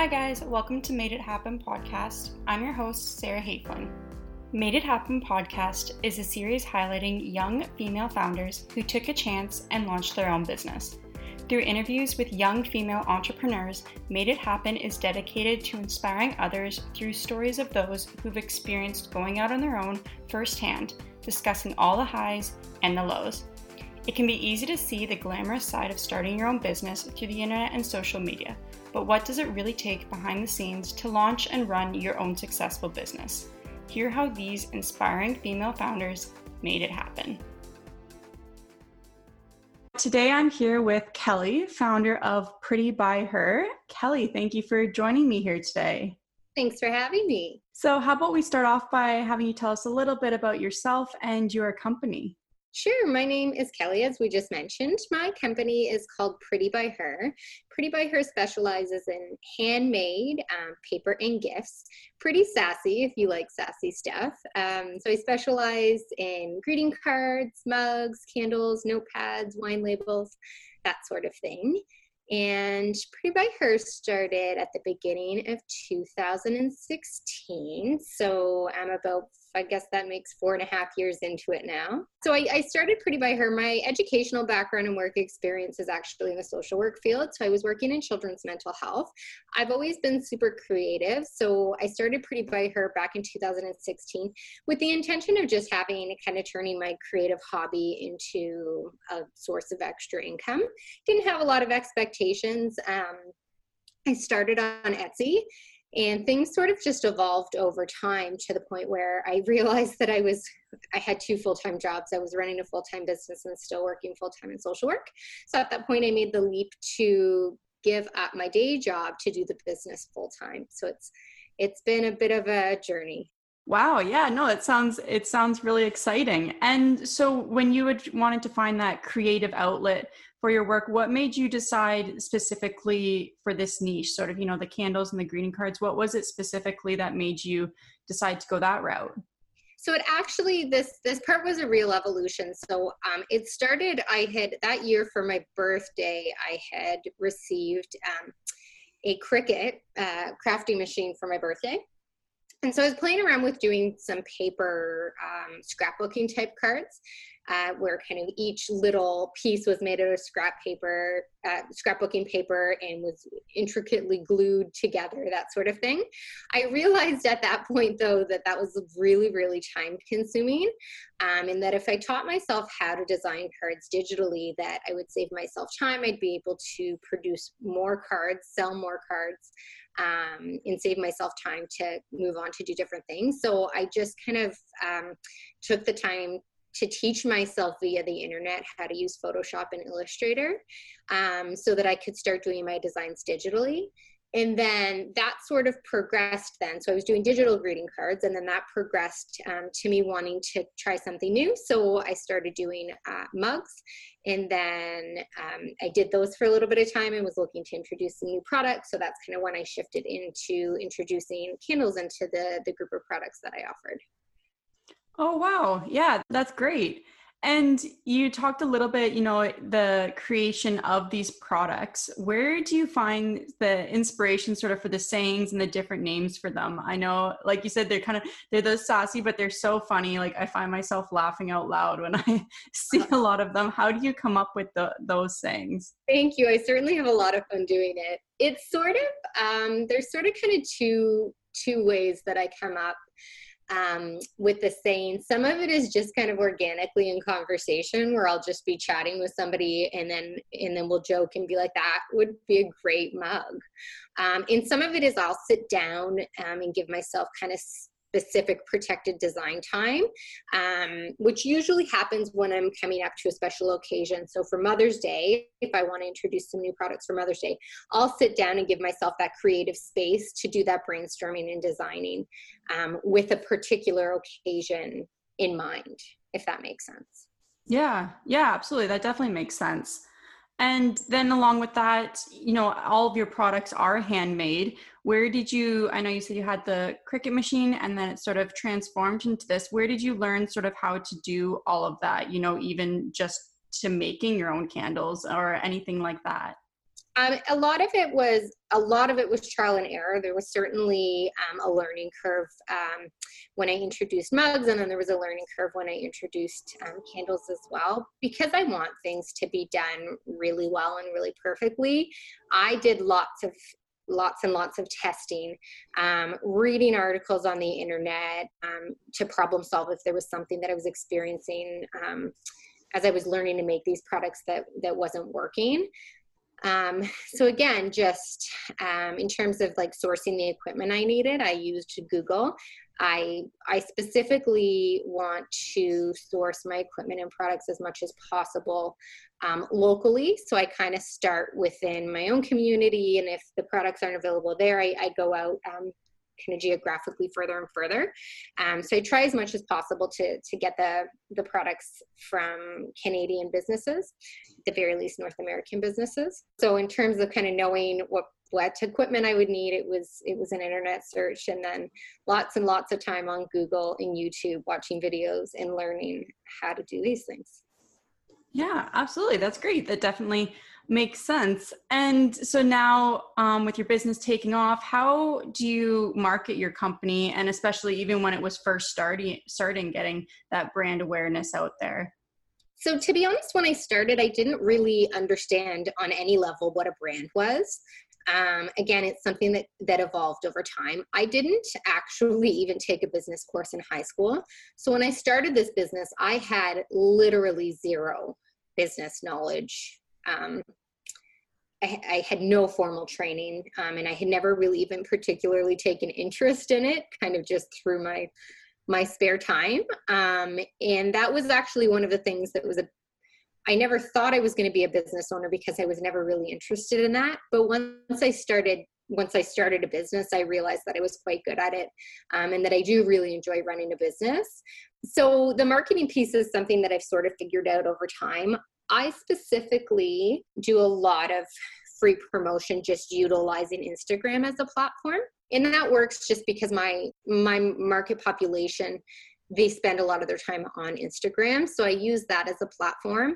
Hi, guys. Welcome to Made It Happen podcast. I'm your host, Sarah Haflin. Made It Happen podcast is a series highlighting young female founders who took a chance and launched their own business. Through interviews with young female entrepreneurs, Made It Happen is dedicated to inspiring others through stories of those who've experienced going out on their own firsthand, discussing all the highs and the lows. It can be easy to see the glamorous side of starting your own business through the internet and social media, but what does it really take behind the scenes to launch and run your own successful business? Hear how these inspiring female founders made it happen. Today I'm here with Kelly, founder of Pretty by Her. Kelly, thank you for joining me here today. Thanks for having me. So, how about we start off by having you tell us a little bit about yourself and your company? Sure. My name is Kelly, as we just mentioned. My company is called Pretty by Her. Pretty by Her specializes in handmade um, paper and gifts. Pretty sassy if you like sassy stuff. Um, so I specialize in greeting cards, mugs, candles, notepads, wine labels, that sort of thing. And Pretty by Her started at the beginning of 2016. So I'm about I guess that makes four and a half years into it now. So I, I, started Pretty by Her. My educational background and work experience is actually in the social work field. So I was working in children's mental health. I've always been super creative. So I started Pretty by Her back in 2016 with the intention of just having kind of turning my creative hobby into a source of extra income. Didn't have a lot of expectations. Um, I started on Etsy and things sort of just evolved over time to the point where i realized that i was i had two full-time jobs. I was running a full-time business and still working full-time in social work. So at that point i made the leap to give up my day job to do the business full-time. So it's it's been a bit of a journey. Wow, yeah, no, it sounds it sounds really exciting. And so when you had wanted to find that creative outlet for your work, what made you decide specifically for this niche, sort of, you know, the candles and the greeting cards? What was it specifically that made you decide to go that route? So it actually this this part was a real evolution. So um, it started. I had that year for my birthday. I had received um, a Cricut uh, crafting machine for my birthday, and so I was playing around with doing some paper um, scrapbooking type cards uh, where kind of each little piece was made out of scrap paper, uh, scrapbooking paper, and was intricately glued together, that sort of thing. I realized at that point, though, that that was really, really time consuming, um, and that if I taught myself how to design cards digitally, that I would save myself time. I'd be able to produce more cards, sell more cards. Um, and save myself time to move on to do different things. So I just kind of um, took the time to teach myself via the internet how to use Photoshop and Illustrator um, so that I could start doing my designs digitally. And then that sort of progressed then. So I was doing digital greeting cards, and then that progressed um, to me wanting to try something new. So I started doing uh, mugs, and then um, I did those for a little bit of time and was looking to introduce new products. So that's kind of when I shifted into introducing candles into the, the group of products that I offered. Oh, wow. Yeah, that's great. And you talked a little bit, you know, the creation of these products. Where do you find the inspiration sort of for the sayings and the different names for them? I know, like you said, they're kind of they're those sassy, but they're so funny. Like I find myself laughing out loud when I see a lot of them. How do you come up with the, those sayings? Thank you. I certainly have a lot of fun doing it. It's sort of um, there's sort of kind of two two ways that I come up um, with the saying. Some of it is just kind of organically in conversation where I'll just be chatting with somebody and then and then we'll joke and be like, that would be a great mug. Um, and some of it is I'll sit down um, and give myself kind of specific protected design time, um, which usually happens when I'm coming up to a special occasion. So for Mother's Day, if I want to introduce some new products for Mother's Day, I'll sit down and give myself that creative space to do that brainstorming and designing um, with a particular occasion in mind, if that makes sense. Yeah, yeah, absolutely. That definitely makes sense. And then along with that, you know, all of your products are handmade. Where did you, I know you said you had the Cricut machine and then it sort of transformed into this. Where did you learn sort of how to do all of that, you know, even just to making your own candles or anything like that? Um, a lot of it was a lot of it was trial and error. There was certainly um, a learning curve um, when I introduced mugs, and then there was a learning curve when I introduced um, candles as well. Because I want things to be done really well and really perfectly, I did lots of lots and lots of testing, um, reading articles on the internet um, to problem solve if there was something that I was experiencing as I was learning to make these products that that wasn't working. Um, so again, just um, in terms of like sourcing the equipment I needed, I used Google. I I specifically want to source my equipment and products as much as possible um, locally. So I kind of start within my own community, and if the products aren't available there, I, I go out um, kind of geographically further and further. Um, so I try as much as possible to to get the the products from Canadian businesses, the very least North American businesses. So in terms of kind of knowing what what equipment I would need, it was it was an internet search and then lots and lots of time on Google and YouTube watching videos and learning how to do these things. Yeah, absolutely. That's great. That definitely Makes sense. And so now, um, with your business taking off, how do you market your company, and especially even when it was first starting, starting getting that brand awareness out there? So, to be honest, when I started, I didn't really understand on any level what a brand was. Um, again, it's something that that evolved over time. I didn't actually even take a business course in high school. So when I started this business, I had literally zero business knowledge um, I, I, had no formal training um, and I had never really even particularly taken interest in it, kind of just through my my spare time. Um, and that was actually one of the things that was a I never thought I was going to be a business owner because I was never really interested in that. But once I started once I started a business, I realized that I was quite good at it um, and that I do really enjoy running a business. So the marketing piece is something that I've sort of figured out over time. I specifically do a lot of free promotion just utilizing Instagram as a platform. And that works just because my my market population they spend a lot of their time on Instagram. So I use that as a platform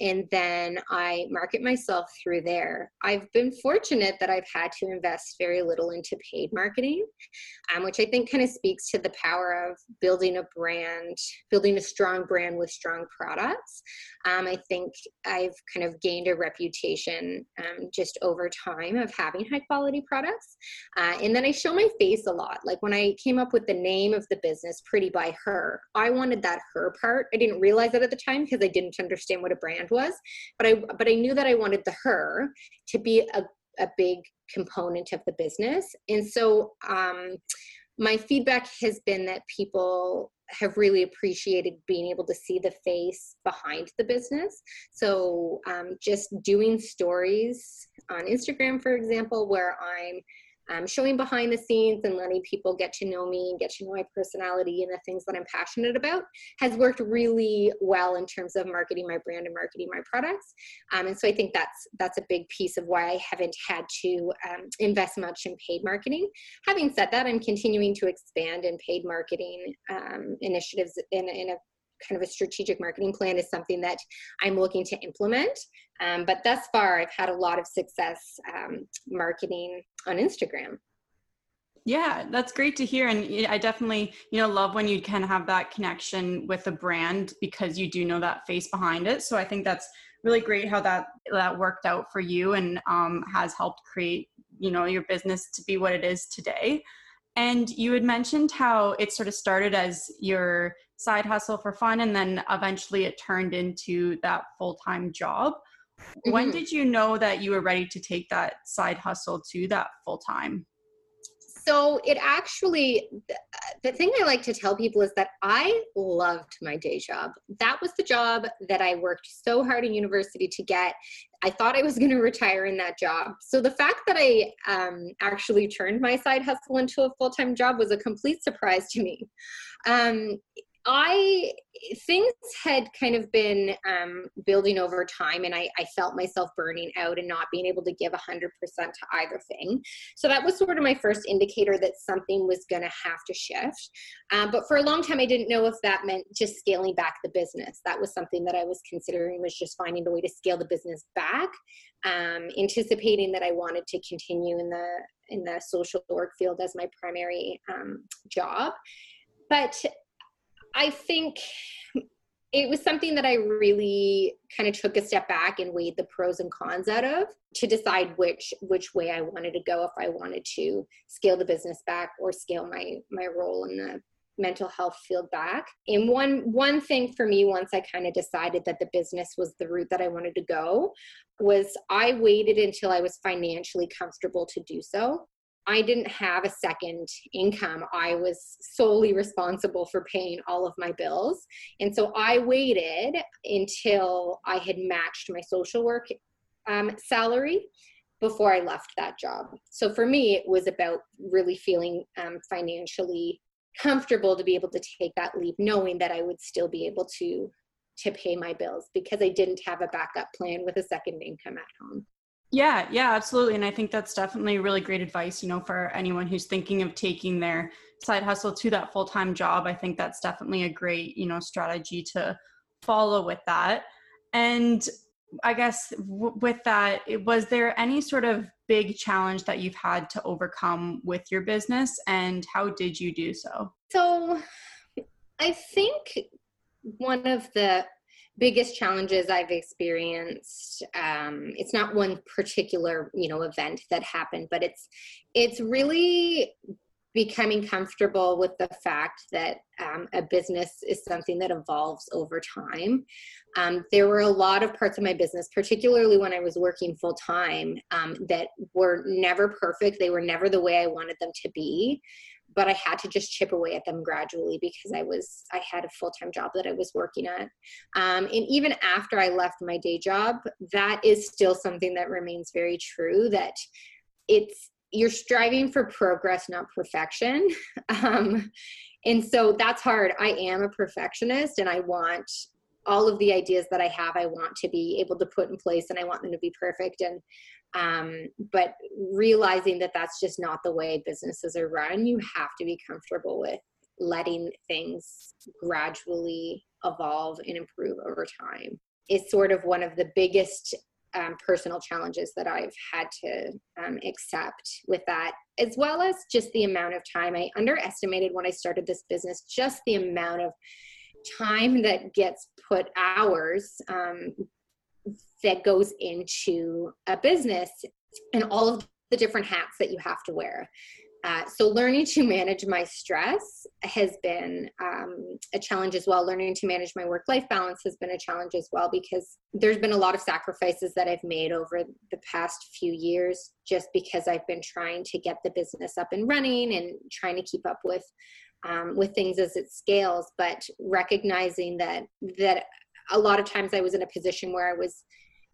and then I market myself through there. I've been fortunate that I've had to invest very little into paid marketing, um, which I think kind of speaks to the power of building a brand, building a strong brand with strong products. Um, I think I've kind of gained a reputation um, just over time of having high quality products. Uh, and then I show my face a lot. Like when I came up with the name of the business, Pretty by Her, I wanted that her part. I didn't realize it at the time because I didn't understand what a brand brand was but i but i knew that i wanted the her to be a, a big component of the business and so um, my feedback has been that people have really appreciated being able to see the face behind the business. So, um, just doing stories on Instagram, for example, where I'm um, showing behind the scenes and letting people get to know me and get to know my personality and the things that I'm passionate about has worked really well in terms of marketing my brand and marketing my products. Um, and so I think that's that's a big piece of why I haven't had to um, invest much in paid marketing. Having said that, I'm continuing to expand in paid marketing um, initiatives in, in a kind of a strategic marketing plan is something that I'm looking to implement. Um, but thus far, I've had a lot of success um, marketing on Instagram. Yeah, that's great to hear. And I definitely, you know, love when you can have that connection with a brand because you do know that face behind it. So I think that's really great how that that worked out for you and um, has helped create, you know, your business to be what it is today. And you had mentioned how it sort of started as your side hustle for fun and then eventually it turned into that full-time job. Mm-hmm. When did you know that you were ready to take that side hustle to that full-time? So it actually, the thing I like to tell people is that I loved my day job. That was the job that I worked so hard in university to get. I thought I was going to retire in that job. So the fact that I um, actually turned my side hustle into a full time job was a complete surprise to me. Um, I things had kind of been um, building over time, and I, I, felt myself burning out and not being able to give hundred percent to either thing. So that was sort of my first indicator that something was going to have to shift. Um, but for a long time, I didn't know if that meant just scaling back the business. That was something that I was considering was just finding a way to scale the business back, um, anticipating that I wanted to continue in the in the social work field as my primary um, job. But I think it was something that I really kind of took a step back and weighed the pros and cons out of to decide which which way I wanted to go if I wanted to scale the business back or scale my my role in the mental health field back. And one one thing for me once I kind of decided that the business was the route that I wanted to go was I waited until I was financially comfortable to do so. I didn't have a second income. I was solely responsible for paying all of my bills. And so I waited until I had matched my social work um, salary before I left that job. So for me, it was about really feeling um, financially comfortable to be able to take that leap, knowing that I would still be able to to pay my bills because I didn't have a backup plan with a second income at home. Yeah, yeah, absolutely. And I think that's definitely really great advice, you know, for anyone who's thinking of taking their side hustle to that full time job. I think that's definitely a great, you know, strategy to follow with that. And I guess w- with that, was there any sort of big challenge that you've had to overcome with your business and how did you do so? So I think one of the biggest challenges I've experienced. Um, it's not one particular, you know, event that happened, but it's it's really becoming comfortable with the fact that um, a business is something that evolves over time. Um, there were a lot of parts of my business, particularly when I was working full time, um, that were never perfect. They were never the way I wanted them to be but I had to just chip away at them gradually because I was I had a full time job that I was working at, um, and even after I left my day job, that is still something that remains very true. That it's you're striving for progress, not perfection, um, and so that's hard. I am a perfectionist, and I want all of the ideas that I have, I want to be able to put in place, and I want them to be perfect. And um, but realizing that that's just not the way businesses are run, you have to be comfortable with letting things gradually evolve and improve over time. Is sort of one of the biggest um, personal challenges that I've had to um, accept with that, as well as just the amount of time I underestimated when I started this business, just the amount of time that gets put hours um, that goes into a business and all of the different hats that you have to wear. Uh, so learning to manage my stress has been um, a challenge as well. Learning to manage my work-life balance has been a challenge as well because there's been a lot of sacrifices that I've made over the past few years just because I've been trying to get the business up and running and trying to keep up with um, with things as it scales. But recognizing that that a lot of times I was in a position where I was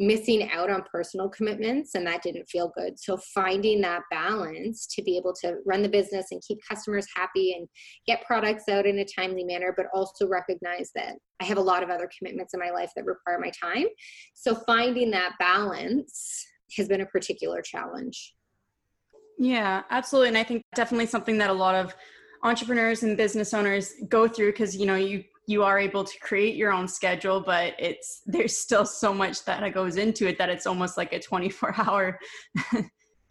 missing out on personal commitments and that didn't feel good. So finding that balance to be able to run the business and keep customers happy and get products out in a timely manner but also recognize that i have a lot of other commitments in my life that require my time. So finding that balance has been a particular challenge. Yeah absolutely. And i think definitely something that a lot of entrepreneurs and business owners go through because you know you you are able to create your own schedule but it's there's still so much that goes into it that it's almost like a 24 hour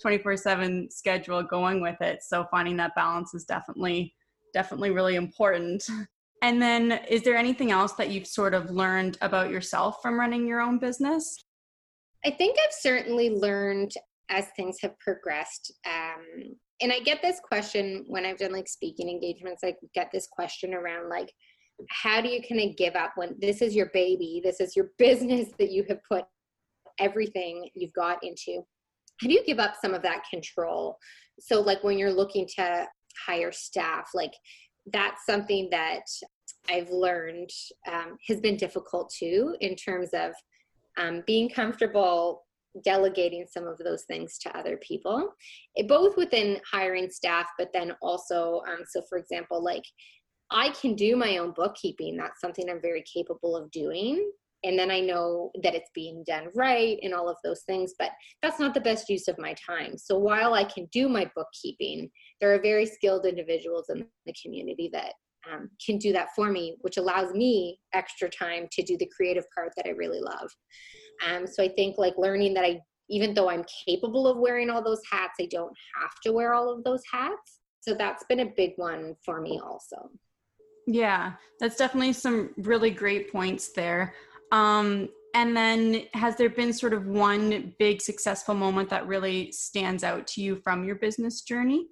24 7 schedule going with it. So finding that balance is definitely definitely really important. And then is there anything else that you've sort of learned about yourself from running your own business? I think i've certainly learned as things have progressed um, and i get this question when i've done like speaking engagements i get this question around like how do you kind of give up when this is your baby this is your business that you have put everything you've got into. How do you give up some of that control? So like when you're looking to hire staff like that's something that i've learned um, has been difficult too in terms of um, being comfortable delegating some of those things to other people it, both within hiring staff but then also um, so for example like I can do my own bookkeeping. That's something I'm very capable of doing. And then I know that it's being done right and all of those things, but that's not the best use of my time. So while I can do my bookkeeping, there are very skilled individuals in the community that um, can do that for me, which allows me extra time to do the creative part that I really love. Um, so I think like learning that I, even though I'm capable of wearing all those hats, I don't have to wear all of those hats. So that's been a big one for me also. Yeah, that's definitely some really great points there. Um, and then has there been sort of one big successful moment that really stands out to you from your business journey?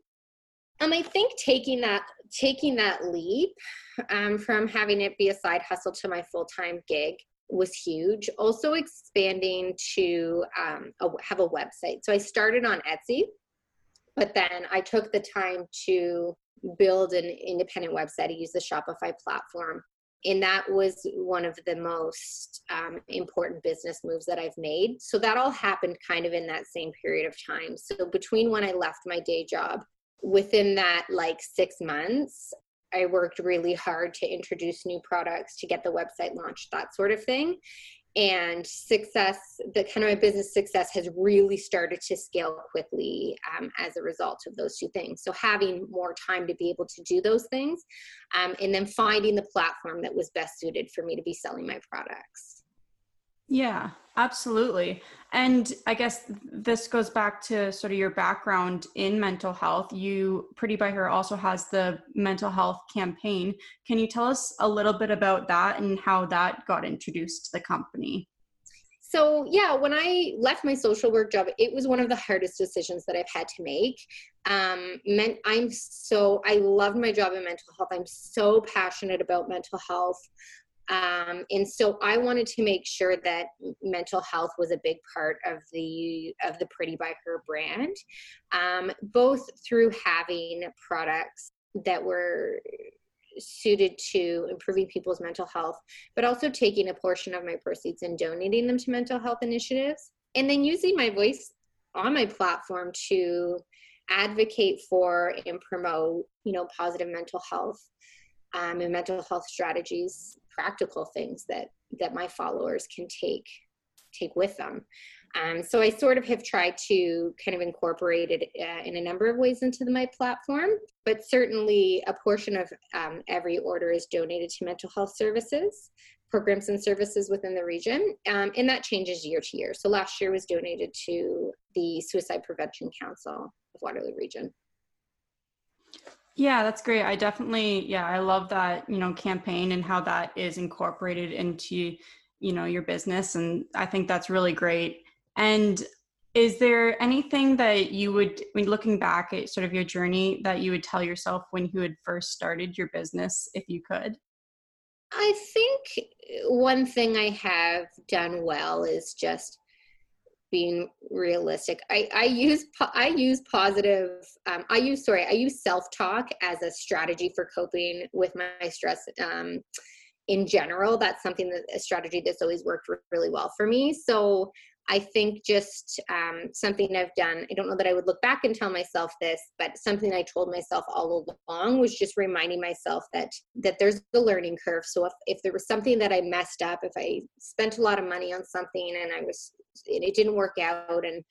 Um, I think taking that taking that leap um, from having it be a side hustle to my full time gig was huge. Also expanding to um, a, have a website. So I started on Etsy, but then I took the time to build an independent website. I use the Shopify platform. And that was one of the most um, important business moves that I've made. So that all happened kind of in that same period of time. So between when I left my day job, within that like six months, I worked really hard to introduce new products, to get the website launched, that sort of thing and success the kind of my business success has really started to scale quickly um, as a result of those two things. So having more time to be able to do those things um, and then finding the platform that was best suited for me to be selling my products. Yeah, absolutely. And I guess this goes back to sort of your background in mental health. You, Pretty by Her, also has the mental health campaign. Can you tell us a little bit about that and how that got introduced to the company? So, yeah, when I left my social work job, it was one of the hardest decisions that I've had to make. Um, meant I'm so, I love my job in mental health. I'm so passionate about mental health. Um, and so I wanted to make sure that mental health was a big part of the of the Pretty by Her brand, um, both through having products that were suited to improving people's mental health, but also taking a portion of my proceeds and donating them to mental health initiatives, and then using my voice on my platform to advocate for and promote, you know, positive mental health um, and mental health strategies practical things that that my followers can take take with them. Um, so I sort of have tried to kind of incorporate it uh, in a number of ways into the, my platform, but certainly a portion of um, every order is donated to mental health services, programs and services within the region, um, and that changes year to year. So last year was donated to the Suicide Prevention Council of Waterloo Region. Yeah, that's great. I definitely, yeah, I love that, you know, campaign and how that is incorporated into, you know, your business. And I think that's really great. And is there anything that you would, when looking back at sort of your journey, that you would tell yourself when you had first started your business, if you could? I think eh, one thing I have done well is just being realistic. I i use i use positive um, i use sorry i use self-talk as a strategy for coping with my stress um, in general. That's something that a strategy that's always worked really well for me. So I think just um, something I've done, I don't know that I would look back and tell myself this, but something I told myself all along was just reminding myself that that there's the learning curve. So if, if there was something that I messed up, if I spent a lot of money on something and I was and it didn't work out and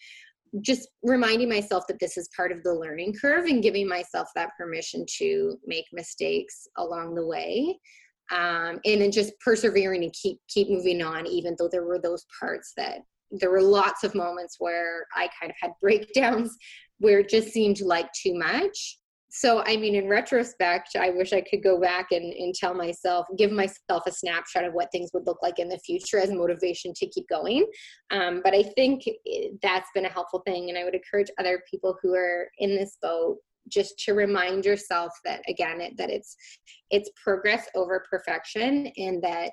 just reminding myself that this is part of the learning curve and giving myself that permission to make mistakes along the way um, and then just persevering and keep keep moving on even though there were those parts that there were lots of moments where I kind of had breakdowns where it just seemed like too much. So, I mean, in retrospect, I wish I could go back and, and tell myself, give myself a snapshot of what things would look like in the future as motivation to keep going. Um, but I think that's been a helpful thing. And I would encourage other people who are in this boat just to remind yourself that again it, that it's it's progress over perfection and that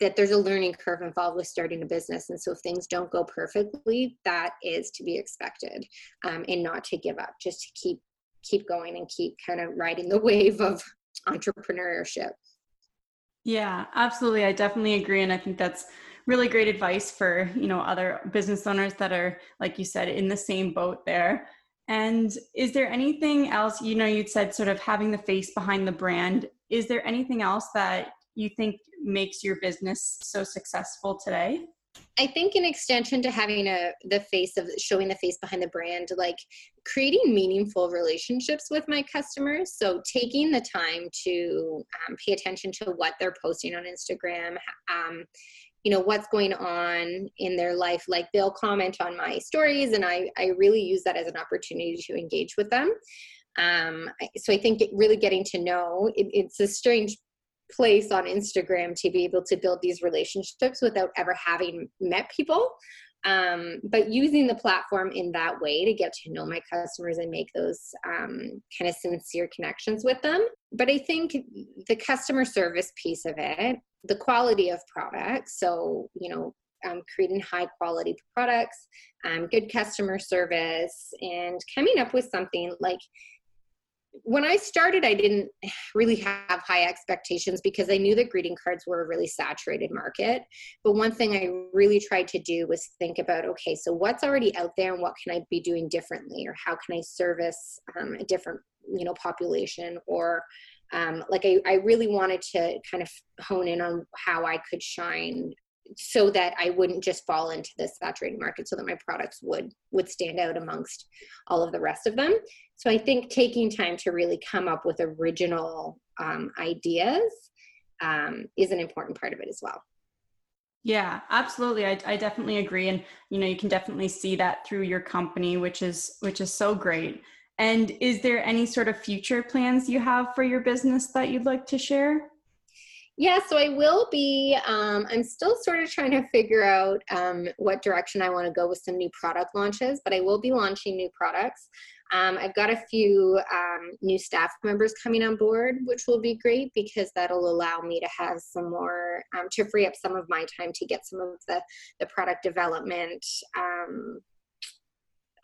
that there's a learning curve involved with starting a business and so if things don't go perfectly that is to be expected um, and not to give up just to keep keep going and keep kind of riding the wave of entrepreneurship. Yeah absolutely. I definitely agree and i think that's really great advice for you know other business owners that are like you said in the same boat there. And is there anything else you know you'd said sort of having the face behind the brand. Is there anything else that you think makes your business so successful today? I think in extension to having a the face of showing the face behind the brand, like creating meaningful relationships with my customers. So taking the time to um, pay attention to what they're posting on Instagram, um, you know what's going on in their life. Like they'll comment on my stories, and I I really use that as an opportunity to engage with them. Um, so I think really getting to know it, it's a strange place on Instagram to be able to build these relationships without ever having met people. Um, but using the platform in that way to get to know my customers and make those um, kind of sincere connections with them. But I think the customer service piece of it, the quality of products, so, you know, um, creating high quality products, um, good customer service, and coming up with something like when I started, I didn't really have high expectations because I knew that greeting cards were a really saturated market. But one thing I really tried to do was think about okay, so what's already out there and what can I be doing differently, or how can I service um, a different you know population, or um, like I, I really wanted to kind of hone in on how I could shine so that I wouldn't just fall into this saturated market so that my products would would stand out amongst all of the rest of them. So I think taking time to really come up with original um, ideas um, is an important part of it as well. Yeah, absolutely. I, I definitely agree, and you know you can definitely see that through your company, which is which is so great. And is there any sort of future plans you have for your business that you'd like to share? Yeah, so I will be. Um, I'm still sort of trying to figure out um, what direction I want to go with some new product launches, but I will be launching new products. Um, I've got a few um, new staff members coming on board, which will be great because that'll allow me to have some more um, to free up some of my time to get some of the the product development um,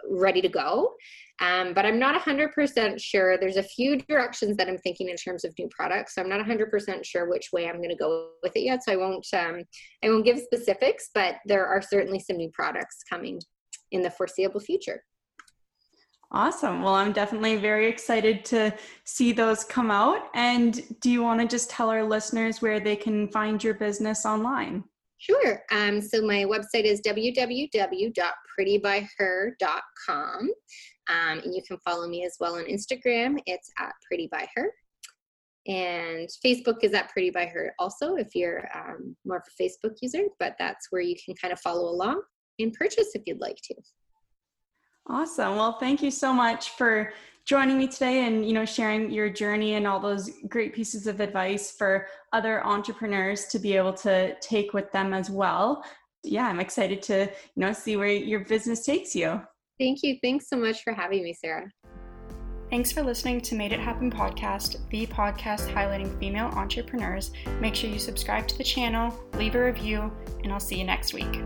ready to go. Um, but I'm not 100% sure. There's a few directions that I'm thinking in terms of new products. So I'm not 100% sure which way I'm going to go with it yet. So I won't um, I won't give specifics, but there are certainly some new products coming in the foreseeable future. Awesome. Well, I'm definitely very excited to see those come out. And do you want to just tell our listeners where they can find your business online? Sure. Um, so my website is www.prettybyher.com. Um, and you can follow me as well on Instagram. It's at Pretty by Her. And Facebook is at Pretty by Her also if you're um, more of a Facebook user, but that's where you can kind of follow along and purchase if you'd like to. Awesome. Well, thank you so much for joining me today and you know sharing your journey and all those great pieces of advice for other entrepreneurs to be able to take with them as well. Yeah, I'm excited to you know see where your business takes you. Thank you. Thanks so much for having me, Sarah. Thanks for listening to Made It Happen podcast, the podcast highlighting female entrepreneurs. Make sure you subscribe to the channel, leave a review, and I'll see you next week.